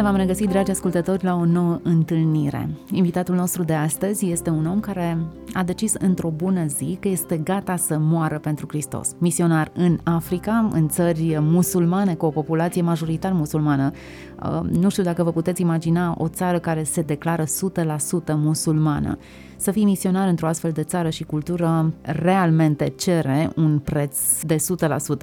Bine v-am regăsit, dragi ascultători, la o nouă întâlnire. Invitatul nostru de astăzi este un om care a decis într-o bună zi că este gata să moară pentru Hristos. Misionar în Africa, în țări musulmane, cu o populație majoritar musulmană. Uh, nu știu dacă vă puteți imagina o țară care se declară 100% musulmană. Să fii misionar într-o astfel de țară și cultură realmente cere un preț de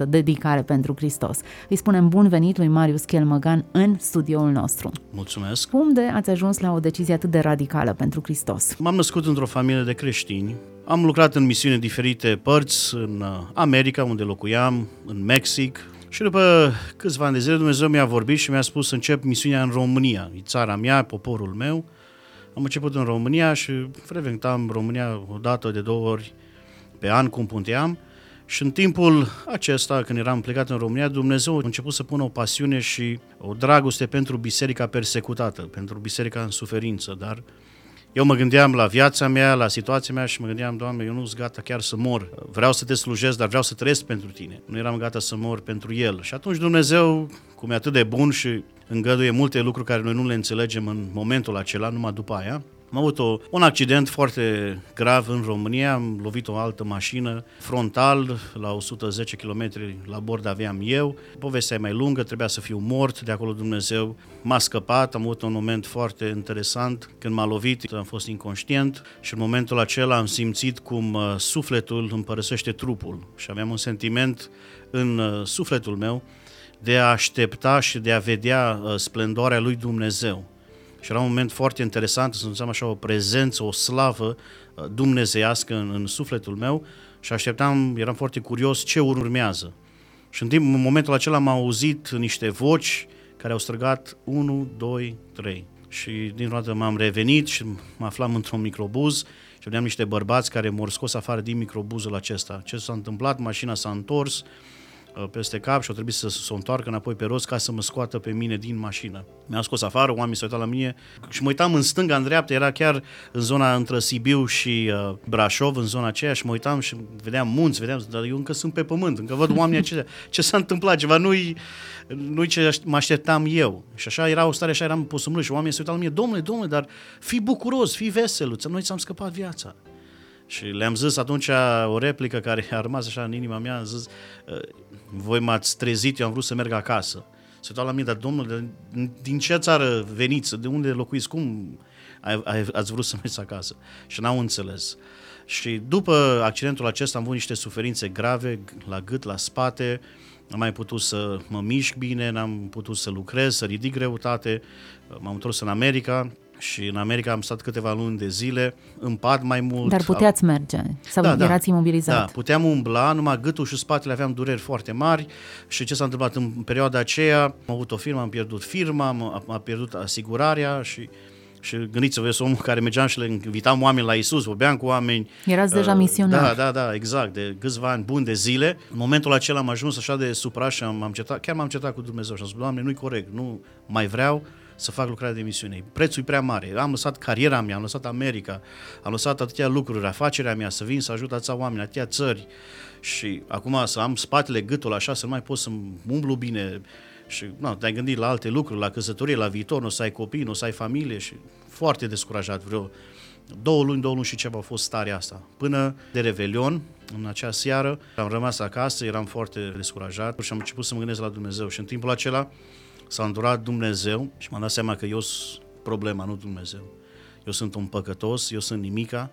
100% dedicare pentru Hristos. Îi spunem bun venit lui Marius Chelmăgan în studioul nostru. Mulțumesc! Cum de ați ajuns la o decizie atât de radicală pentru Hristos? M-am născut într-o familie de creștini. Am lucrat în misiuni diferite părți, în uh, America, unde locuiam, în Mexic, și după câțiva ani de zile Dumnezeu mi-a vorbit și mi-a spus să încep misiunea în România. E țara mea, poporul meu. Am început în România și frecventam România o dată de două ori pe an, cum punteam. Și în timpul acesta, când eram plecat în România, Dumnezeu a început să pună o pasiune și o dragoste pentru biserica persecutată, pentru biserica în suferință, dar eu mă gândeam la viața mea, la situația mea și mă gândeam, Doamne, eu nu sunt gata chiar să mor. Vreau să te slujesc, dar vreau să trăiesc pentru tine. Nu eram gata să mor pentru El. Și atunci Dumnezeu, cum e atât de bun și îngăduie multe lucruri care noi nu le înțelegem în momentul acela, numai după aia, am avut o, un accident foarte grav în România, am lovit o altă mașină frontal la 110 km la bord aveam eu. Povestea e mai lungă, trebuia să fiu mort, de acolo Dumnezeu m-a scăpat, am avut un moment foarte interesant când m-a lovit, am fost inconștient și în momentul acela am simțit cum uh, sufletul împărăsește trupul și aveam un sentiment în uh, sufletul meu de a aștepta și de a vedea uh, splendoarea lui Dumnezeu. Și era un moment foarte interesant, să simțeam așa o prezență, o slavă uh, dumnezeiască în, în sufletul meu și așteptam, eram foarte curios ce urmează. Și în, timp, în momentul acela am auzit niște voci care au străgat 1, 2, 3. Și din dată m-am revenit și mă aflam într-un microbuz și vedeam niște bărbați care m-au scos afară din microbuzul acesta. Ce s-a întâmplat? Mașina s-a întors, Uh, peste cap și au trebuit să se întoarcă înapoi pe rost ca să mă scoată pe mine din mașină. Mi-au scos afară, oamenii s-au uitat la mine și mă uitam în stânga, în dreapta, era chiar în zona între Sibiu și uh, Brașov, în zona aceea și mă uitam și vedeam munți, vedeam, dar eu încă sunt pe pământ, încă văd oamenii aceia. Ce s-a întâmplat? Ceva nu-i, nu ce mă așteptam eu. Și așa era o stare, așa eram posumul și oamenii se uitau la mine, domnule, domnule, dar fii bucuros, fii vesel, noi ți-am scăpat viața. Și le-am zis atunci o replică care a rămas așa în inima mea, am zis, ă, voi m-ați trezit, eu am vrut să merg acasă. Se uitau la mine, dar domnule, din ce țară veniți, de unde locuiți, cum ați vrut să mergeți acasă? Și n-au înțeles. Și după accidentul acesta am avut niște suferințe grave la gât, la spate, n-am mai putut să mă mișc bine, n-am putut să lucrez, să ridic greutate, m-am întors în America, și în America am stat câteva luni de zile, în pat mai mult. Dar puteați merge sau da, da. erați da, imobilizat? Da, puteam umbla, numai gâtul și spatele aveam dureri foarte mari și ce s-a întâmplat în perioada aceea, am avut o firmă, am pierdut firma, am, am pierdut asigurarea și și gândiți-vă, eu sunt omul care mergeam și le invitam oameni la Isus, vorbeam cu oameni. Erați uh, deja misionar. Da, da, da, exact, de câțiva ani buni de zile. În momentul acela am ajuns așa de supra și am, am cetat, chiar m-am cetat cu Dumnezeu și am spus, Doamne, nu-i corect, nu mai vreau, să fac lucrarea de misiune. Prețul e prea mare. Am lăsat cariera mea, am lăsat America, am lăsat atâtea lucruri, afacerea mea, să vin să ajut atâția oameni, atâtea țări și acum să am spatele, gâtul așa, să nu mai pot să umblu bine și nu, te-ai gândit la alte lucruri, la căsătorie, la viitor, nu o să ai copii, nu o să ai familie și foarte descurajat vreo două luni, două luni și ceva a fost starea asta. Până de Revelion, în acea seară, am rămas acasă, eram foarte descurajat și am început să mă gândesc la Dumnezeu și în timpul acela s-a îndurat Dumnezeu și m-am dat seama că eu sunt problema, nu Dumnezeu. Eu sunt un păcătos, eu sunt nimica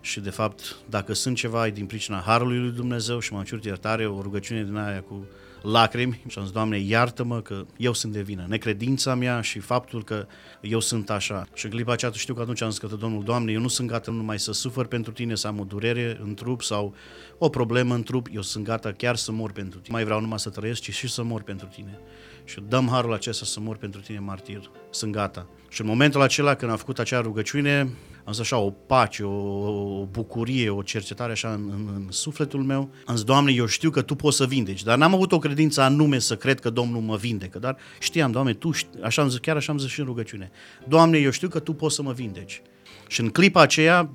și de fapt dacă sunt ceva e din pricina Harului lui Dumnezeu și m-am cerut iertare, o rugăciune din aia cu lacrimi și am zis, Doamne, iartă-mă că eu sunt de vină, necredința mea și faptul că eu sunt așa. Și în clipa aceea știu că atunci am zis că Domnul, Doamne, eu nu sunt gata numai să sufăr pentru Tine, să am o durere în trup sau o problemă în trup, eu sunt gata chiar să mor pentru Tine. Mai vreau numai să trăiesc, ci și să mor pentru Tine și dăm harul acesta să mor pentru tine martir. Sunt gata. Și în momentul acela când am făcut acea rugăciune, am zis așa, o pace, o, o bucurie, o cercetare așa în, în, în sufletul meu. Am zis, Doamne, eu știu că Tu poți să vindeci, dar n-am avut o credință anume să cred că Domnul mă vindecă, dar știam, Doamne, Tu, știi, așa am zis, chiar așa am zis și în rugăciune, Doamne, eu știu că Tu poți să mă vindeci. Și în clipa aceea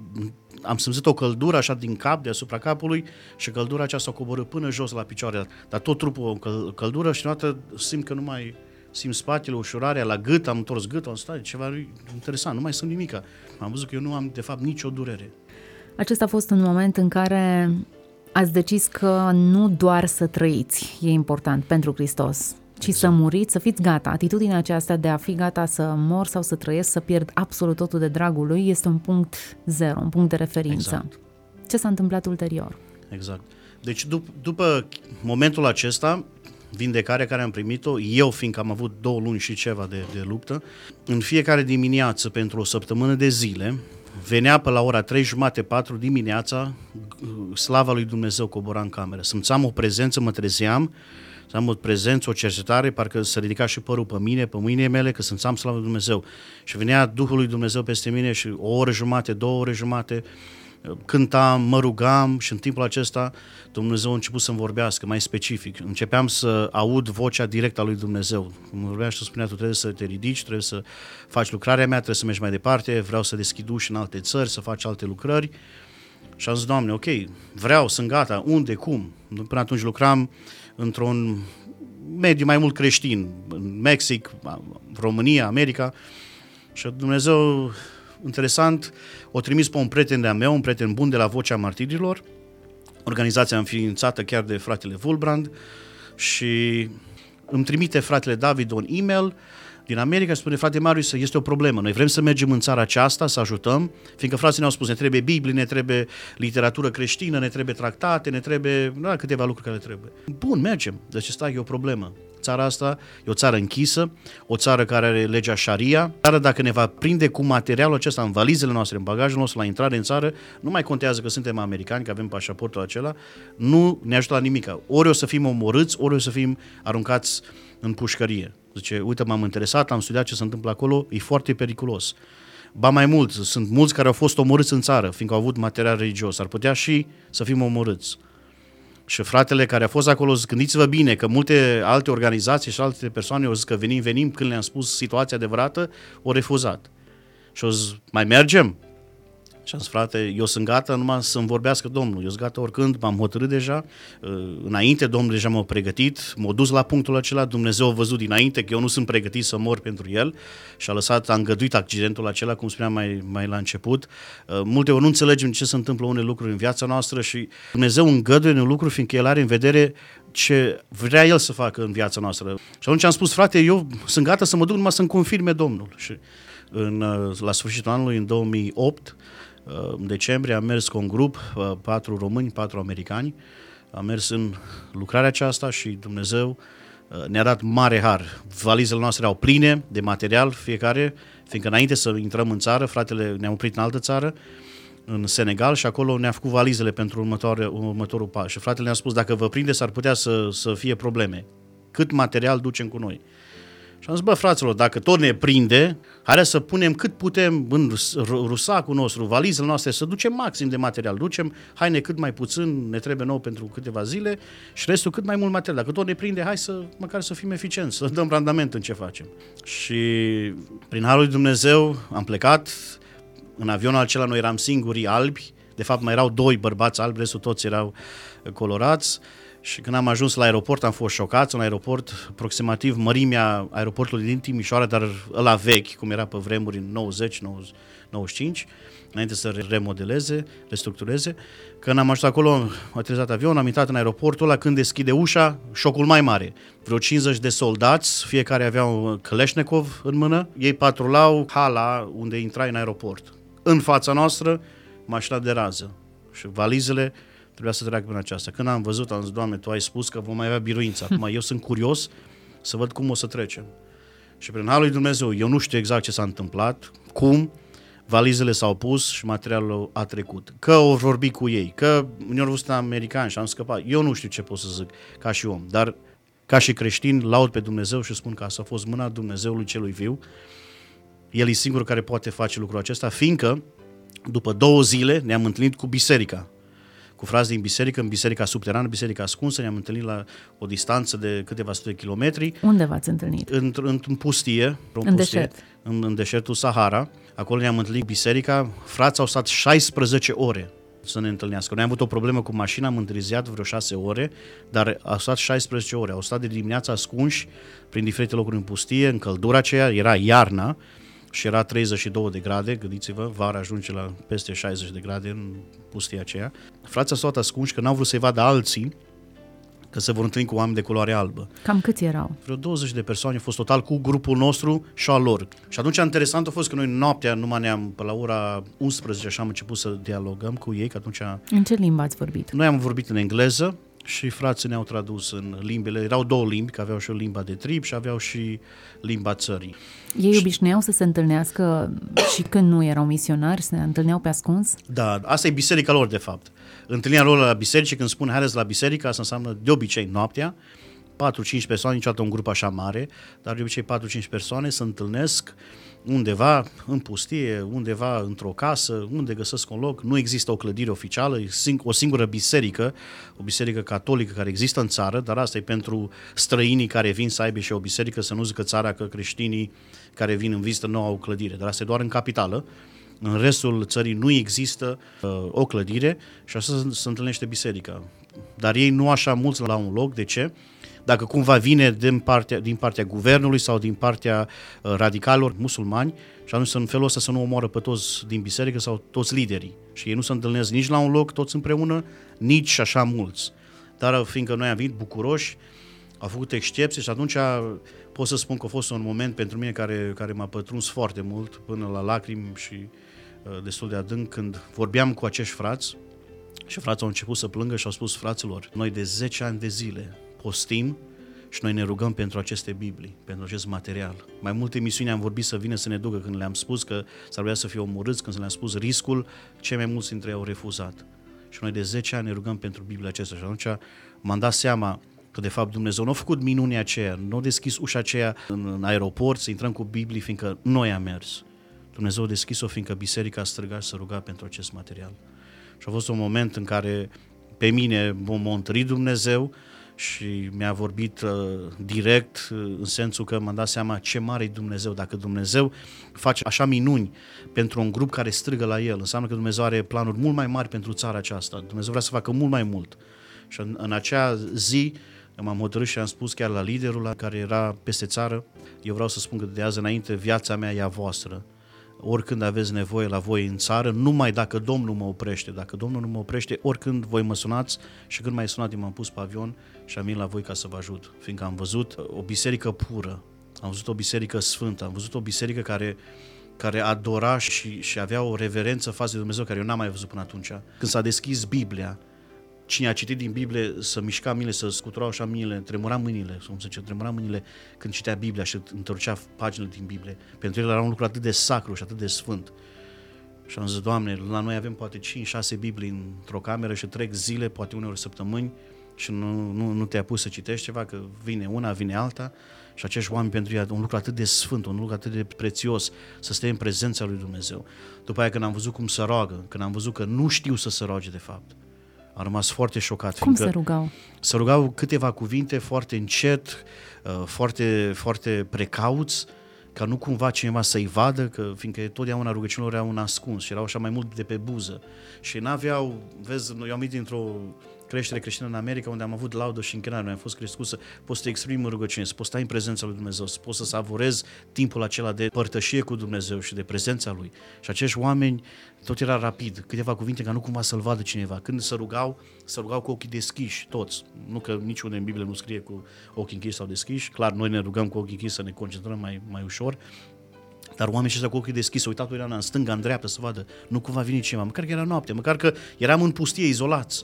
am simțit o căldură așa din cap, deasupra capului și căldura aceea s-a coborât până jos la picioare. Dar tot trupul o căldură și deodată simt că nu mai simt spatele, ușurarea la gât, am întors gâtul, am stat, ceva interesant, nu mai sunt nimica. Am văzut că eu nu am, de fapt, nicio durere. Acesta a fost un moment în care ați decis că nu doar să trăiți e important pentru Hristos, ci exact. să muriți, să fiți gata. Atitudinea aceasta de a fi gata să mor sau să trăiesc, să pierd absolut totul de dragul lui, este un punct zero, un punct de referință. Exact. Ce s-a întâmplat ulterior? Exact. Deci dup- după momentul acesta, vindecarea care am primit-o, eu fiindcă am avut două luni și ceva de, de luptă, în fiecare dimineață pentru o săptămână de zile, venea pe la ora 3 jumate, 4 dimineața, slava lui Dumnezeu cobora în cameră. Simțeam o prezență, mă trezeam, să am o prezență, o cercetare, parcă să ridica și părul pe mine, pe mâinile mele, că simțeam slavă lui Dumnezeu. Și venea Duhul lui Dumnezeu peste mine și o oră jumate, două ore jumate, cântam, mă rugam și în timpul acesta Dumnezeu a început să-mi vorbească mai specific. Începeam să aud vocea directă a lui Dumnezeu. Mă vorbea și spunea, tu trebuie să te ridici, trebuie să faci lucrarea mea, trebuie să mergi mai departe, vreau să deschid uși în alte țări, să faci alte lucrări. Și am zis, Doamne, ok, vreau, sunt gata, unde, cum? Până atunci lucram într-un mediu mai mult creștin, în Mexic, România, America. Și Dumnezeu interesant, o trimis pe un prieten de-a meu, un prieten bun de la Vocea Martirilor, organizația înființată chiar de fratele Vulbrand și îmi trimite fratele David un e-mail din America și spune, frate Marius, este o problemă. Noi vrem să mergem în țara aceasta, să ajutăm, fiindcă frații ne-au spus, ne trebuie Biblie, ne trebuie literatură creștină, ne trebuie tractate, ne trebuie da, câteva lucruri care trebuie. Bun, mergem. Deci stai, e o problemă. Țara asta e o țară închisă, o țară care are legea Sharia. Țară dacă ne va prinde cu materialul acesta în valizele noastre, în bagajul nostru la intrare în țară, nu mai contează că suntem americani, că avem pașaportul acela, nu ne ajută la nimic. Ori o să fim omorâți, ori o să fim aruncați în pușcărie. Zice, uite, m-am interesat, am studiat ce se întâmplă acolo, e foarte periculos. Ba mai mult, sunt mulți care au fost omorâți în țară, fiindcă au avut material religios. Ar putea și să fim omorâți. Și fratele care a fost acolo, zic, gândiți-vă bine că multe alte organizații și alte persoane au zis că venim, venim, când le-am spus situația adevărată, au refuzat. Și au zis, mai mergem? Și am zis, frate, eu sunt gata numai să-mi vorbească Domnul. Eu sunt gata oricând, m-am hotărât deja. Uh, înainte, Domnul deja m-a pregătit, m-a dus la punctul acela. Dumnezeu a văzut dinainte că eu nu sunt pregătit să mor pentru el și a lăsat, a îngăduit accidentul acela, cum spuneam mai, mai la început. Uh, multe ori nu înțelegem ce se întâmplă unele lucruri în viața noastră și Dumnezeu îngăduie un lucru fiindcă El are în vedere ce vrea El să facă în viața noastră. Și atunci am spus, frate, eu sunt gata să mă duc numai să-mi confirme Domnul. Și în, uh, la sfârșitul anului, în 2008, în decembrie am mers cu un grup, uh, patru români, patru americani, am mers în lucrarea aceasta și Dumnezeu uh, ne-a dat mare har. Valizele noastre au pline de material fiecare, fiindcă înainte să intrăm în țară, fratele ne-a oprit în altă țară, în Senegal și acolo ne-a făcut valizele pentru următorul pas. Și fratele ne-a spus, dacă vă prinde, s-ar putea să, să fie probleme. Cât material ducem cu noi? Și am zis, bă, fraților, dacă tot ne prinde, hai să punem cât putem în rusacul nostru, valizele noastre, să ducem maxim de material. Ducem haine cât mai puțin, ne trebuie nou pentru câteva zile și restul cât mai mult material. Dacă tot ne prinde, hai să măcar să fim eficienți, să dăm randament în ce facem. Și prin Harul lui Dumnezeu am plecat, în avionul acela noi eram singurii albi, de fapt mai erau doi bărbați albi, restul toți erau colorați și când am ajuns la aeroport am fost șocat, un aeroport aproximativ mărimea aeroportului din Timișoara, dar ăla vechi, cum era pe vremuri în 90, 95, înainte să remodeleze, restructureze. Când am ajuns acolo, a aterizat avion, am intrat în aeroportul ăla, când deschide ușa, șocul mai mare. Vreo 50 de soldați, fiecare avea un Kalashnikov în mână, ei patrulau hala unde intrai în aeroport. În fața noastră, mașina de rază și valizele Trebuia să treacă prin aceasta. Când am văzut, am zis, Doamne, Tu ai spus că vom mai avea biruință. Acum eu sunt curios să văd cum o să trecem. Și prin Harul lui Dumnezeu, eu nu știu exact ce s-a întâmplat, cum, valizele s-au pus și materialul a trecut. Că au vorbit cu ei, că ne-au văzut americani și am scăpat. Eu nu știu ce pot să zic ca și om, dar ca și creștin laud pe Dumnezeu și spun că asta a fost mâna Dumnezeului celui viu. El e singurul care poate face lucrul acesta, fiindcă După două zile ne-am întâlnit cu biserica, cu frați din biserică, în biserica subterană, biserica ascunsă, ne-am întâlnit la o distanță de câteva sute de kilometri. Unde v-ați întâlnit? În, în, în pustie. În, în pustie, deșert. În, în deșertul Sahara. Acolo ne-am întâlnit biserica. Frații au stat 16 ore să ne întâlnească. Noi am avut o problemă cu mașina, am întârziat vreo 6 ore, dar au stat 16 ore. Au stat de dimineața ascunși prin diferite locuri în pustie, în căldura aceea, era iarna, și era 32 de grade, gândiți-vă, vara ajunge la peste 60 de grade în pustia aceea. Frații s-au ascunși că n-au vrut să-i vadă alții, că se vor întâlni cu oameni de culoare albă. Cam câți erau? Vreo 20 de persoane au fost total cu grupul nostru și al lor. Și atunci interesant a fost că noi noaptea numai ne-am, pe la ora 11 așa am început să dialogăm cu ei, că atunci... În ce limbă ați vorbit? Noi am vorbit în engleză, și frații ne-au tradus în limbile, erau două limbi, că aveau și o limba de trib și aveau și limba țării. Ei obișnuiau să se întâlnească și când nu erau misionari, se întâlneau pe ascuns? Da, asta e biserica lor de fapt. Întâlnirea lor la biserică, când spun haideți la biserică, asta înseamnă de obicei noaptea, 4-5 persoane, niciodată un grup așa mare, dar de obicei 4-5 persoane se întâlnesc undeva în pustie, undeva într-o casă, unde găsesc un loc. Nu există o clădire oficială, e o singură biserică, o biserică catolică care există în țară, dar asta e pentru străinii care vin să aibă și o biserică, să nu zică țara că creștinii care vin în vizită nu au o clădire, dar asta e doar în capitală. În restul țării nu există uh, o clădire și așa se întâlnește biserica. Dar ei nu așa mulți la un loc. De ce? Dacă cumva vine din partea, din partea guvernului sau din partea uh, radicalilor musulmani și atunci în felul ăsta să nu omoară pe toți din biserică sau toți liderii. Și ei nu se întâlnesc nici la un loc toți împreună, nici așa mulți. Dar fiindcă noi am venit bucuroși, au făcut excepții și atunci pot să spun că a fost un moment pentru mine care, care m-a pătruns foarte mult, până la lacrimi și uh, destul de adânc, când vorbeam cu acești frați și frații au început să plângă și au spus fraților, noi de 10 ani de zile postim și noi ne rugăm pentru aceste Biblii, pentru acest material. Mai multe misiuni am vorbit să vină să ne ducă când le-am spus că s-ar vrea să fie omorâți, când le-am spus riscul, cei mai mulți dintre ei au refuzat. Și noi de 10 ani ne rugăm pentru Biblia aceasta și atunci m-am dat seama că de fapt Dumnezeu nu a făcut minunea aceea, nu a deschis ușa aceea în, în aeroport să intrăm cu Biblie, fiindcă noi am mers. Dumnezeu a deschis-o fiindcă biserica a străgat să ruga pentru acest material. Și a fost un moment în care pe mine m-a întâlnit Dumnezeu, și mi-a vorbit uh, direct uh, în sensul că m-am dat seama ce mare e Dumnezeu. Dacă Dumnezeu face așa minuni pentru un grup care strigă la El, înseamnă că Dumnezeu are planuri mult mai mari pentru țara aceasta. Dumnezeu vrea să facă mult mai mult. Și în, în acea zi m-am hotărât și am spus chiar la liderul la care era peste țară, eu vreau să spun că de azi înainte viața mea e a voastră oricând aveți nevoie la voi în țară, numai dacă Domnul mă oprește. Dacă Domnul nu mă oprește, oricând voi mă sunați și când mai sunat, m-am pus pe avion și am venit la voi ca să vă ajut, fiindcă am văzut o biserică pură, am văzut o biserică sfântă, am văzut o biserică care care adora și, și avea o reverență față de Dumnezeu care eu n-am mai văzut până atunci. Când s-a deschis Biblia, cine a citit din Biblie să mișca mâinile, să scuturau așa mâinile, tremura mâinile, cum se zice, tremura mâinile când citea Biblia și întorcea paginile din Biblie. Pentru el era un lucru atât de sacru și atât de sfânt. Și am zis, Doamne, la noi avem poate 5-6 Biblii într-o cameră și trec zile, poate uneori săptămâni și nu, nu, nu te-ai pus să citești ceva, că vine una, vine alta și acești oameni pentru ei un lucru atât de sfânt, un lucru atât de prețios să stea în prezența lui Dumnezeu. După aia când am văzut cum se roagă, când am văzut că nu știu să se roage de fapt, am rămas foarte șocat. Cum se rugau? Se rugau câteva cuvinte foarte încet, uh, foarte, foarte precauți, ca nu cumva cineva să-i vadă, că fiindcă totdeauna rugăciunile erau un ascuns și erau așa mai mult de pe buză. Și n-aveau, vezi, eu am dintr-o creștere creștină în America, unde am avut laudă și închinare, noi am fost crescuți să poți să te exprimi în rugăciune, să poți sta în prezența lui Dumnezeu, să poți să savurezi timpul acela de părtășie cu Dumnezeu și de prezența lui. Și acești oameni, tot era rapid, câteva cuvinte ca nu cumva să-l vadă cineva. Când se rugau, se rugau cu ochii deschiși, toți. Nu că niciunde în Biblie nu scrie cu ochii închiși sau deschiși, clar, noi ne rugăm cu ochii închiși să ne concentrăm mai, mai ușor, dar oamenii ăștia cu ochii deschiși, au uitat era în stânga, în dreapta să vadă, nu cumva vine cineva, măcar că era noapte, măcar că eram în pustie, izolați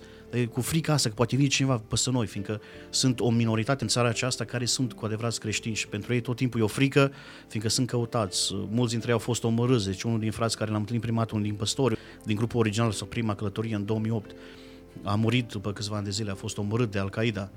cu frica asta că poate vine cineva peste noi, fiindcă sunt o minoritate în țara aceasta care sunt cu adevărat creștini și pentru ei tot timpul e o frică, fiindcă sunt căutați. Mulți dintre ei au fost omorâți, deci unul din frați care l-am întâlnit prima dată, unul din păstori, din grupul original sau prima călătorie în 2008, a murit după câțiva ani de zile, a fost omorât de Al-Qaeda.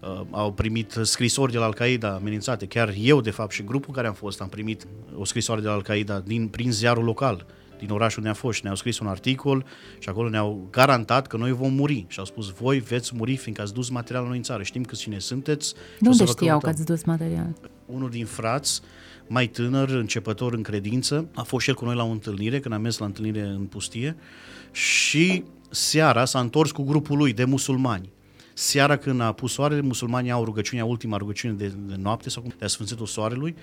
Uh, au primit scrisori de la Al-Qaeda amenințate. Chiar eu, de fapt, și grupul care am fost, am primit o scrisoare de la Al-Qaeda din, prin ziarul local din orașul unde am fost și ne-au scris un articol și acolo ne-au garantat că noi vom muri. Și au spus, voi veți muri fiindcă ați dus materialul noi în țară. Știm că cine sunteți. De unde știau că ați dus material? Unul din frați, mai tânăr, începător în credință, a fost și el cu noi la o întâlnire, când am mers la întâlnire în pustie și seara s-a întors cu grupul lui de musulmani. Seara când a pus soarele, musulmanii au rugăciunea, ultima rugăciune de, de noapte sau de Sfântul Soarelui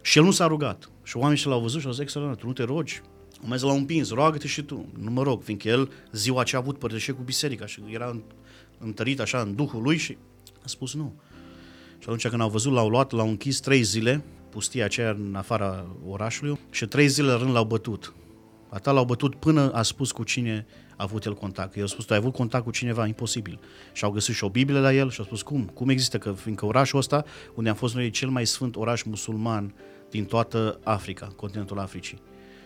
și el nu s-a rugat. Și oamenii și l-au văzut și au zis, extraordinar, tu nu te rogi? Mai l-au împins, roagă-te și tu. Nu mă rog, fiindcă el ziua aceea a avut părtășie cu biserica și era întărit așa în duhul lui și a spus nu. Și atunci când au văzut, l-au luat, l-au închis trei zile, pustia aceea în afara orașului și trei zile rând l-au bătut. Ata l-au bătut până a spus cu cine a avut el contact. Eu au spus, tu ai avut contact cu cineva? Imposibil. Și au găsit și o Biblie la el și au spus, cum? Cum există? Că fiindcă orașul ăsta, unde am fost noi, e cel mai sfânt oraș musulman din toată Africa, continentul Africii.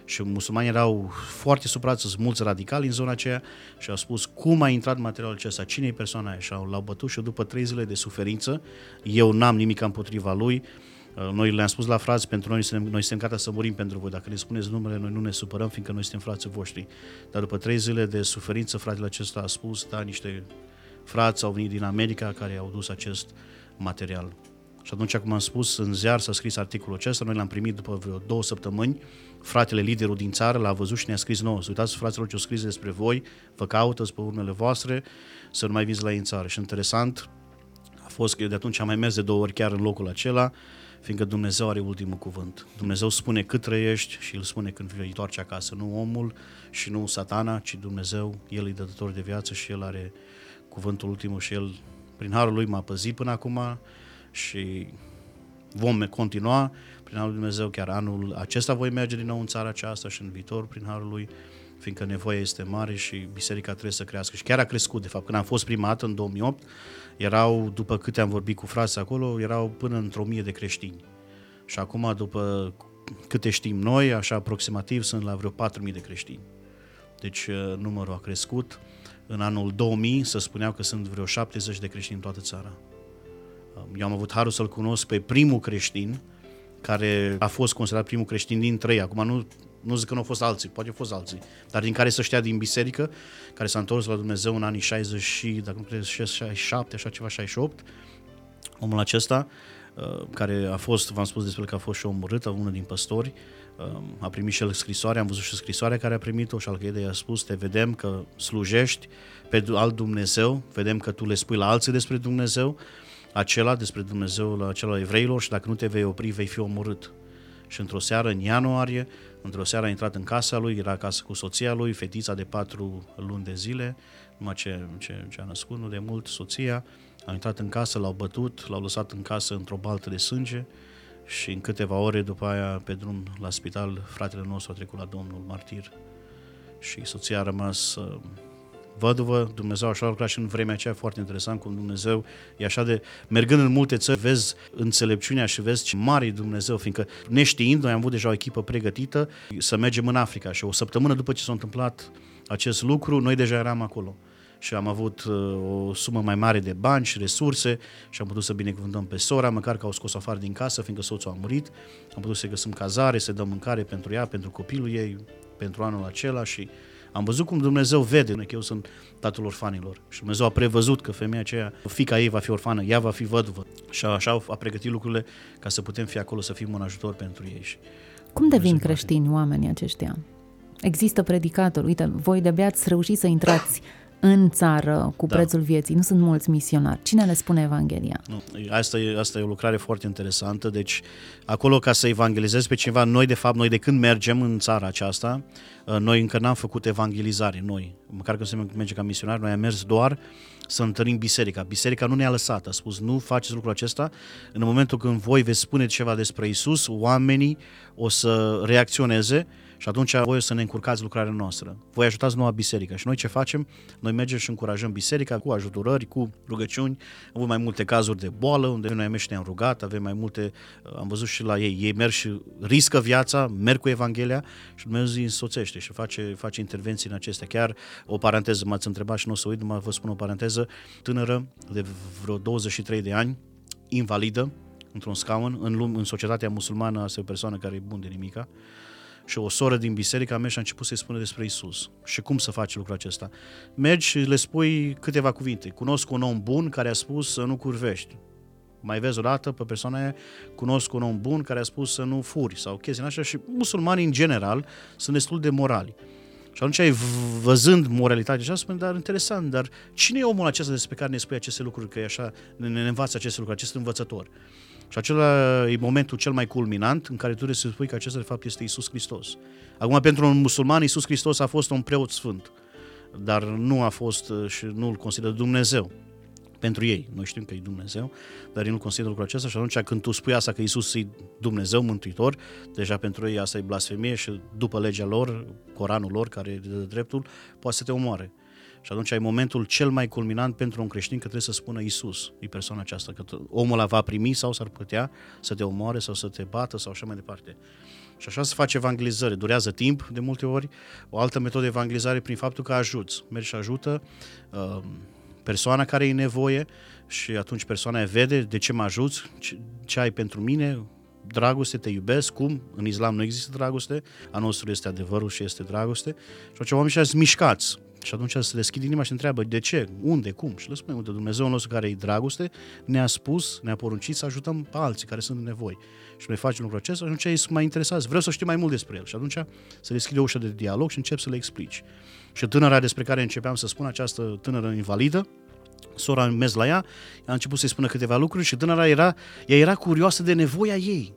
Și musulmanii erau foarte suprați, sunt mulți radicali în zona aceea și au spus cum a intrat materialul acesta, cine e persoana aia? Și l-au bătut și după trei zile de suferință, eu n-am nimic împotriva lui, Uh, noi le-am spus la frați, pentru noi, noi suntem gata să murim pentru voi. Dacă ne spuneți numele, noi nu ne supărăm, fiindcă noi suntem frații voștri. Dar după trei zile de suferință, fratele acesta a spus, da, niște frați au venit din America care au dus acest material. Și atunci, cum am spus, în ziar s-a scris articolul acesta, noi l-am primit după vreo două săptămâni, fratele liderul din țară l-a văzut și ne-a scris nouă, să uitați fraților ce au scris despre voi, vă caută pe urmele voastre, să nu mai vin la ei în țară. Și interesant a fost că eu de atunci am mai mers de două ori chiar în locul acela, fiindcă Dumnezeu are ultimul cuvânt. Dumnezeu spune cât trăiești și îl spune când vei întoarce acasă, nu omul și nu satana, ci Dumnezeu, El e dătător de viață și El are cuvântul ultimul și El, prin harul Lui, m-a păzit până acum și vom continua prin harul Lui Dumnezeu, chiar anul acesta voi merge din nou în țara aceasta și în viitor prin harul Lui, fiindcă nevoia este mare și biserica trebuie să crească. Și chiar a crescut, de fapt. Când am fost prima dată în 2008, erau, după câte am vorbit cu frații acolo, erau până într-o mie de creștini. Și acum, după câte știm noi, așa aproximativ, sunt la vreo 4.000 de creștini. Deci uh, numărul a crescut. În anul 2000 se spuneau că sunt vreo 70 de creștini în toată țara. Um, eu am avut harul să-l cunosc pe primul creștin, care a fost considerat primul creștin din trei. Acum nu nu zic că nu au fost alții, poate au fost alții, dar din care să știa din biserică, care s-a întors la Dumnezeu în anii 60 și, dacă nu credeți, 67, așa ceva, 68, omul acesta, uh, care a fost, v-am spus despre că a fost și omorât, unul din păstori, uh, a primit și el scrisoare, am văzut și scrisoarea care a primit-o și al căiei i-a spus, te vedem că slujești pe alt Dumnezeu, vedem că tu le spui la alții despre Dumnezeu, acela, despre Dumnezeu, la acela evreilor și dacă nu te vei opri, vei fi omorât. Și într-o seară, în ianuarie, într-o seară a intrat în casa lui, era acasă cu soția lui, fetița de patru luni de zile, numai ce, ce, ce a născut, nu de mult, soția, a intrat în casă, l-au bătut, l-au lăsat în casă într-o baltă de sânge. Și în câteva ore după aia, pe drum la spital, fratele nostru a trecut la Domnul martir. Și soția a rămas uh, văduvă, Dumnezeu așa a lucrat și în vremea aceea foarte interesant cum Dumnezeu e așa de, mergând în multe țări, vezi înțelepciunea și vezi ce mare e Dumnezeu, fiindcă neștiind, noi am avut deja o echipă pregătită să mergem în Africa și o săptămână după ce s-a întâmplat acest lucru, noi deja eram acolo. Și am avut uh, o sumă mai mare de bani și resurse și am putut să binecuvântăm pe sora, măcar că au scos afară din casă, fiindcă soțul a murit, am putut să găsim cazare, să dăm mâncare pentru ea, pentru copilul ei, pentru anul acela și am văzut cum Dumnezeu vede că eu sunt tatăl orfanilor și Dumnezeu a prevăzut că femeia aceea, fica ei va fi orfană, ea va fi văduvă și așa a pregătit lucrurile ca să putem fi acolo, să fim un ajutor pentru ei. Și cum devin creștini oamenii aceștia? Există predicator, uite, voi de-abia ați reușit să intrați în țară cu da. prețul vieții. Nu sunt mulți misionari. Cine le spune Evanghelia? Nu, asta, e, asta e o lucrare foarte interesantă. Deci, acolo ca să evangelizezi pe cineva, noi de fapt, noi de când mergem în țara aceasta, uh, noi încă n-am făcut evangelizare, noi. Măcar că se merge ca misionari, noi am mers doar să întărim biserica. Biserica nu ne-a lăsat, a spus nu faceți lucrul acesta. În momentul când voi veți spune ceva despre Isus, oamenii o să reacționeze și atunci voi o să ne încurcați lucrarea noastră. Voi ajutați noua biserică. Și noi ce facem? Noi mergem și încurajăm biserica cu ajutorări, cu rugăciuni. Am avut mai multe cazuri de boală, unde noi am și ne-am rugat, avem mai multe, uh, am văzut și la ei. Ei merg și riscă viața, merg cu Evanghelia și Dumnezeu îi însoțește și face, face intervenții în acestea. Chiar o paranteză, m-ați întrebat și nu o să uit, numai vă spun o paranteză, tânără de vreo 23 de ani, invalidă, într-un scaun, în, lume, în societatea musulmană, asta e o persoană care e bun de nimica, și o soră din biserică a mers și a început să-i spună despre Isus. Și cum să faci lucrul acesta? Mergi și le spui câteva cuvinte. Cunosc un om bun care a spus să nu curvești. Mai vezi odată pe persoana aia, cunosc un om bun care a spus să nu furi sau chestii așa și musulmanii în general sunt destul de morali. Și atunci ai văzând moralitatea așa, spune, dar interesant, dar cine e omul acesta despre care ne spui aceste lucruri, că e așa, ne, ne învață aceste lucruri, acest învățător? Și acela e momentul cel mai culminant în care tu trebuie să spui că acesta de fapt este Isus Hristos. Acum, pentru un musulman, Isus Hristos a fost un preot sfânt, dar nu a fost și nu îl consideră Dumnezeu pentru ei. Noi știm că e Dumnezeu, dar ei nu consideră lucrul acesta și atunci când tu spui asta că Isus e Dumnezeu mântuitor, deja pentru ei asta e blasfemie și după legea lor, Coranul lor care e de dreptul, poate să te omoare. Și atunci ai momentul cel mai culminant pentru un creștin că trebuie să spună Isus, e persoana aceasta, că omul la va primi sau s-ar putea să te omoare sau să te bată sau așa mai departe. Și așa se face evangelizare. Durează timp de multe ori. O altă metodă de evangelizare prin faptul că ajuți. Mergi și ajută uh, persoana care e nevoie și atunci persoana vede de ce mă ajuți, ce, ce ai pentru mine, dragoste, te iubesc, cum? În islam nu există dragoste, a nostru este adevărul și este dragoste. Și atunci oamenii sunt mișcați. Și atunci se deschid inima și întreabă de ce, unde, cum. Și le spune, uite, Dumnezeu nostru care e dragoste ne-a spus, ne-a poruncit să ajutăm pe alții care sunt în nevoi. Și noi facem lucrul acesta, atunci ei sunt mai interesați, vreau să știu mai mult despre el. Și atunci se deschide o ușă de dialog și încep să le explici. Și tânăra despre care începeam să spun, această tânără invalidă, sora a mers la ea, a început să-i spună câteva lucruri și tânăra era, ea era curioasă de nevoia ei.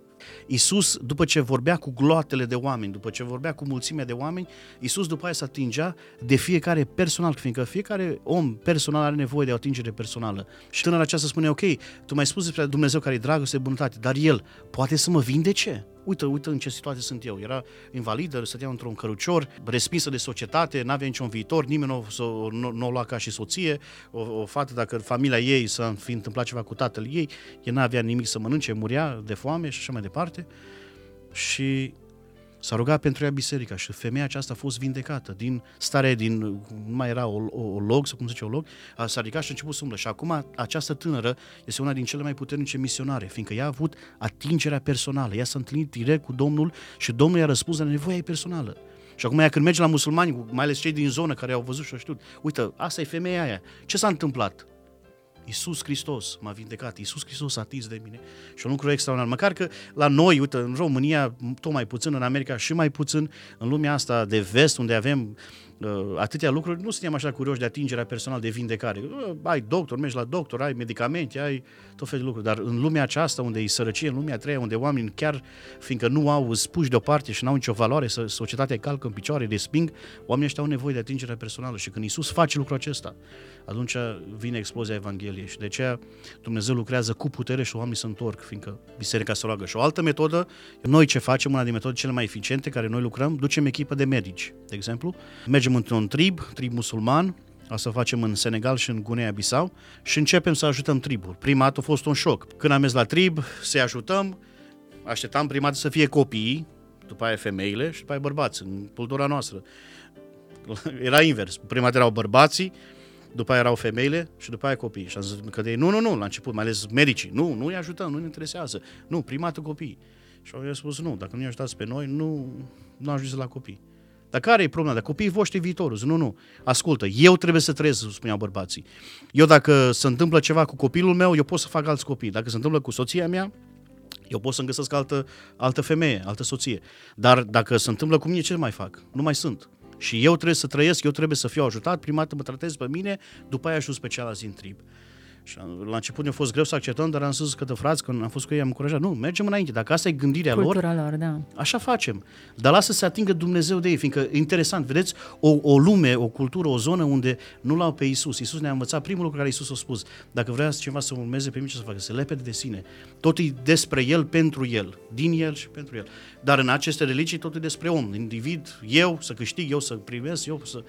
Isus, după ce vorbea cu gloatele de oameni, după ce vorbea cu mulțimea de oameni, Isus după aia se atingea de fiecare personal, fiindcă fiecare om personal are nevoie de o atingere personală. Și tânăra aceasta spune, ok, tu mai spus despre Dumnezeu care e dragoste, bunătate, dar El poate să mă vindece? Uite, uite în ce situație sunt eu. Era invalidă, stătea într-un cărucior, respinsă de societate, n-avea niciun viitor, nimeni nu, o, nu, nu o lua ca și soție, o, o fată, dacă familia ei să fi întâmplat ceva cu tatăl ei, ea n-avea nimic să mănânce, muria de foame și așa mai departe. Și S-a rugat pentru ea biserica și femeia aceasta a fost vindecată din stare, din, nu mai era o, o, o log, sau cum zice o log, a, s-a ridicat și a început să umblă. Și acum această tânără este una din cele mai puternice misionare, fiindcă ea a avut atingerea personală. Ea s-a întâlnit direct cu Domnul și Domnul i-a răspuns la nevoia ei personală. Și acum ea când merge la musulmani, mai ales cei din zonă care au văzut și au știut, uite, asta e femeia aia. Ce s-a întâmplat? Iisus Hristos m-a vindecat, Iisus Hristos a atins de mine. Și un lucru extraordinar. Măcar că la noi, uite, în România, tot mai puțin, în America și mai puțin, în lumea asta de vest, unde avem uh, atâtea lucruri, nu suntem așa curioși de atingerea personală, de vindecare. Uh, ai doctor, mergi la doctor, ai medicamente, ai tot felul de lucruri. Dar în lumea aceasta, unde e sărăcie, în lumea a treia, unde oamenii chiar, fiindcă nu au spuși deoparte și nu au nicio valoare, societatea calcă în picioare, resping, oamenii ăștia au nevoie de atingerea personală. Și când Isus face lucrul acesta, atunci vine explozia Evangheliei. Și de aceea Dumnezeu lucrează cu putere și oamenii se întorc, fiindcă biserica se roagă. Și o altă metodă, noi ce facem, una din metode cele mai eficiente care noi lucrăm, ducem echipă de medici, de exemplu. Mergem într-un trib, trib musulman, Asta facem în Senegal și în Guinea-Bissau și începem să ajutăm tribul. Prima dată a fost un șoc. Când am mers la trib, să ajutăm, așteptam prima dată să fie copiii, după aia femeile și după aia bărbați, în cultura noastră. Era invers. Prima dată erau bărbații, după aia erau femeile și după aia copiii. Și am zis că de ei, nu, nu, nu, la început, mai ales medicii, nu, nu îi ajutăm, nu ne interesează. Nu, prima dată copiii. Și au spus, nu, dacă nu i ajutați pe noi, nu, nu ajungeți la copii. Dar care e problema? Dar copiii voștri viitorul. Zic, nu, nu. Ascultă, eu trebuie să trăiesc, spuneau bărbații. Eu dacă se întâmplă ceva cu copilul meu, eu pot să fac alți copii. Dacă se întâmplă cu soția mea, eu pot să-mi găsesc altă, altă femeie, altă soție. Dar dacă se întâmplă cu mine, ce mai fac? Nu mai sunt. Și eu trebuie să trăiesc, eu trebuie să fiu ajutat, prima dată mă tratez pe mine, după aia ajung pe cealaltă în trib. Și la început ne-a fost greu să acceptăm, dar am spus că frați, când am fost cu ei, am încurajat. Nu, mergem înainte. Dacă asta e gândirea Cultura lor, lor da. așa facem. Dar lasă să se atingă Dumnezeu de ei, fiindcă interesant, vedeți, o, o lume, o cultură, o zonă unde nu l-au pe Isus. Isus ne-a învățat primul lucru care Isus a spus. Dacă vrea ceva să urmeze pe mine, ce să facă? Să lepede de sine. Tot e despre El, pentru El, din El și pentru El. Dar în aceste religii tot e despre om, individ, eu să câștig, eu să primesc, eu să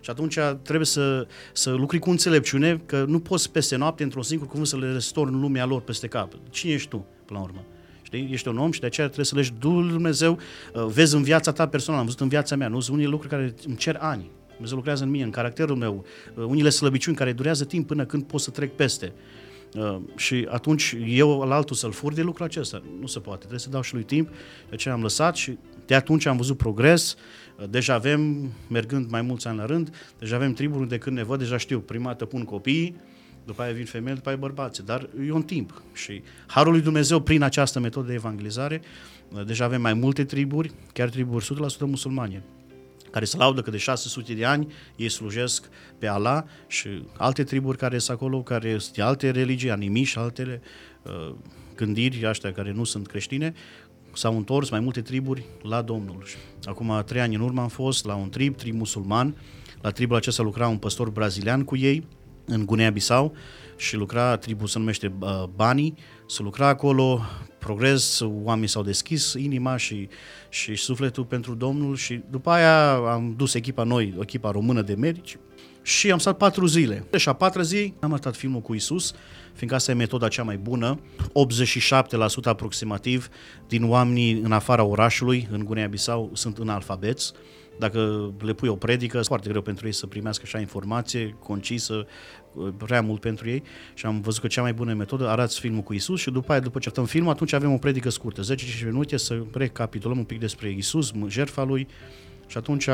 și atunci trebuie să, să lucri cu înțelepciune, că nu poți peste noapte, într-un singur cuvânt, să le restorni lumea lor peste cap. Cine ești tu, până la urmă? Știi? Ești un om și de aceea trebuie să legi Duhul Dumnezeu, uh, vezi în viața ta personală, am văzut în viața mea, nu sunt unii lucruri care îmi cer ani. Dumnezeu lucrează în mine, în caracterul meu, uh, unele slăbiciuni care durează timp până când pot să trec peste. Uh, și atunci eu la altul să-l fur de lucrul acesta. Nu se poate, trebuie să dau și lui timp, de aceea am lăsat și De atunci am văzut progres, deja avem, mergând mai mulți ani la rând, deja avem triburi unde când ne văd, deja știu, prima dată pun copii, după aia vin femei, după aia bărbați, dar e un timp și Harul lui Dumnezeu prin această metodă de evangelizare, deja avem mai multe triburi, chiar triburi 100% musulmane care se laudă că de 600 de ani ei slujesc pe Allah și alte triburi care sunt acolo, care sunt de alte religii, animi și altele uh, gândiri astea care nu sunt creștine, s-au întors mai multe triburi la Domnul. Acum trei ani în urmă am fost la un trib, trib musulman. La tribul acesta lucra un păstor brazilian cu ei în Guinea-Bissau și lucra, tribul se numește uh, Bani, să lucra acolo, progres, oamenii s-au deschis inima și, și sufletul pentru Domnul și după aia am dus echipa noi, echipa română de medici și am stat patru zile. Și a patra zi am arătat filmul cu Isus, fiindcă asta e metoda cea mai bună. 87% aproximativ din oamenii în afara orașului, în Guinea-Bissau, sunt în alfabeți. Dacă le pui o predică, e foarte greu pentru ei să primească așa informație concisă, prea mult pentru ei și am văzut că cea mai bună metodă arăți filmul cu Isus și după aia, după ce arătăm filmul, atunci avem o predică scurtă, 10-15 minute, să recapitulăm un pic despre Isus, jertfa lui și atunci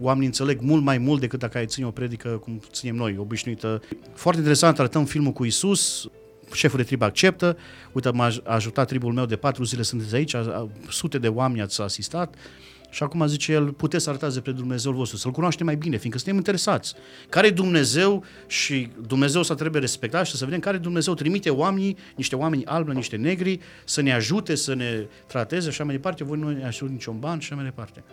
oamenii înțeleg mult mai mult decât dacă ai ține o predică cum ținem noi, obișnuită. Foarte interesant, arătăm filmul cu Isus, șeful de trib acceptă, uite, m-a ajutat tribul meu de patru zile, sunteți aici, sute de oameni ați asistat, și acum zice el, puteți să arătați pe Dumnezeul vostru, să-L cunoaște mai bine, fiindcă suntem interesați. Care e Dumnezeu și Dumnezeu să trebuie respectat și să vedem care Dumnezeu trimite oamenii, niște oameni albi, niște negri, să ne ajute, să ne trateze și așa mai departe. Voi nu ne ajut niciun ban și așa mai departe.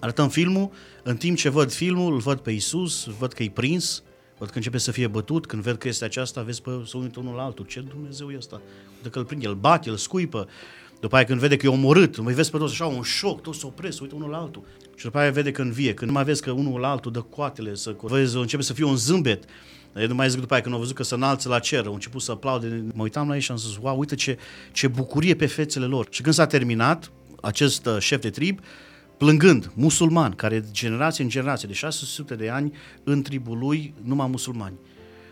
Arătăm filmul, în timp ce văd filmul, îl văd pe Isus, văd că e prins, văd că începe să fie bătut, când ved că este aceasta, vezi pe să uită unul la altul. Ce Dumnezeu e ăsta? Dacă îl prinde, îl bate, îl scuipă. După aia când vede că e omorât, mai vezi pe toți așa un șoc, toți se opresc, uită unul la altul. Și după aia vede că învie, când nu mai vezi că unul la altul dă coatele, să vezi, începe să fie un zâmbet. Eu nu mai zic după aia când au văzut că se înalță la cer, au început să aplaude, mă uitam la ei și am zis, wow, uite ce, ce bucurie pe fețele lor. Și când s-a terminat, acest uh, șef de trib, plângând, musulman, care generație în generație, de 600 de ani, în tribul lui, numai musulmani.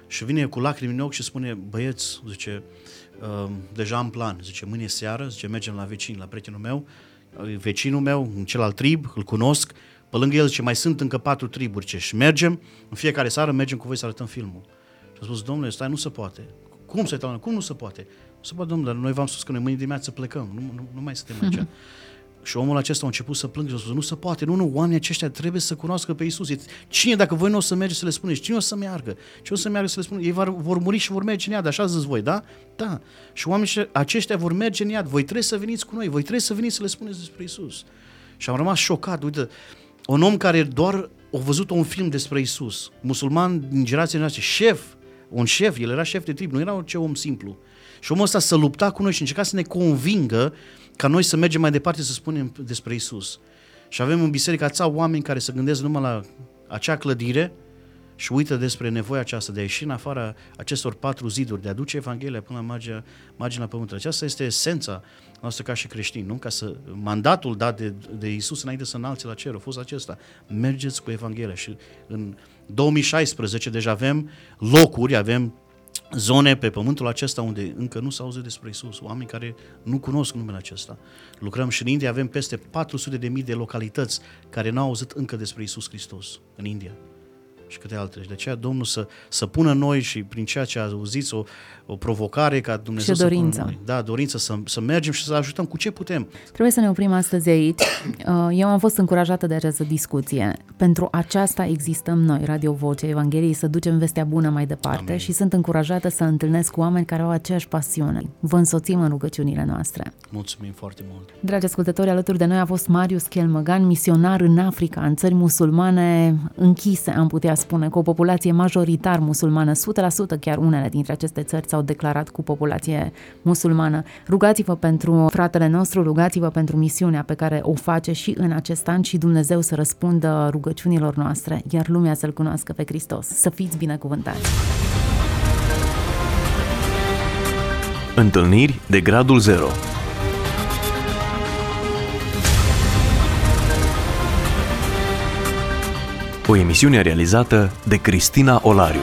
Și vine cu lacrimi în ochi și spune, băieți, zice, uh, deja în plan, zice, mâine seară, zice, mergem la vecin, la prietenul meu, vecinul meu, în celălalt trib, îl cunosc, pe lângă el zice, mai sunt încă patru triburi, ce și mergem, în fiecare seară mergem cu voi să arătăm filmul. Și a spus, domnule, stai, nu se poate. Cum să Cum nu se poate? Nu se poate, domnule, noi v-am spus că noi mâine dimineață plecăm, nu, nu, nu mai suntem aici. Și omul acesta a început să plângă și a spus, nu se poate, nu, nu, oamenii aceștia trebuie să cunoască pe Isus. Cine, dacă voi nu o să mergeți să le spuneți, cine o să meargă? Ce o să meargă să le spuneți? Ei vor, vor muri și vor merge în iad, așa zis voi, da? Da. Și oamenii aceștia vor merge în iad, voi trebuie să veniți cu noi, voi trebuie să veniți să le spuneți despre Isus. Și am rămas șocat, uite, un om care doar a văzut un film despre Isus, musulman din generația noastră, șef, un șef, el era șef de trib, nu era orice om simplu. Și omul ăsta să lupta cu noi și încerca să ne convingă ca noi să mergem mai departe să spunem despre Isus. Și avem în biserică atâția oameni care se gândesc numai la acea clădire și uită despre nevoia aceasta de a ieși în afara acestor patru ziduri, de a duce Evanghelia până la marginea, marginea pământului. Aceasta este esența noastră ca și creștini, nu? Ca să, mandatul dat de, de Isus înainte să înalțe la cer a fost acesta. Mergeți cu Evanghelia și în 2016 deja avem locuri, avem zone pe pământul acesta unde încă nu s-a auzit despre Isus, oameni care nu cunosc numele acesta. Lucrăm și în India, avem peste 400 de mii de localități care n-au auzit încă despre Isus Hristos în India și câte altele. Și de aceea Domnul să, să pună noi și prin ceea ce a auzit o, o provocare ca Dumnezeu și dorință. să pună noi. Da, dorință să, să mergem și să ajutăm cu ce putem. Trebuie să ne oprim astăzi aici. Uh, eu am fost încurajată de această discuție. Pentru aceasta existăm noi, Radio Vocea Evangheliei, să ducem vestea bună mai departe Amin. și sunt încurajată să întâlnesc cu oameni care au aceeași pasiune. Vă însoțim în rugăciunile noastre. Mulțumim foarte mult. Dragi ascultători, alături de noi a fost Marius Chelmăgan, misionar în Africa, în țări musulmane închise, am putea spune, cu o populație majoritar musulmană, 100% chiar unele dintre aceste țări s-au declarat cu populație musulmană. Rugați-vă pentru fratele nostru, rugați-vă pentru misiunea pe care o face și în acest an și Dumnezeu să răspundă rugăciunilor noastre, iar lumea să-L cunoască pe Hristos. Să fiți binecuvântați! Întâlniri de gradul 0 O emisiune realizată de Cristina Olariu.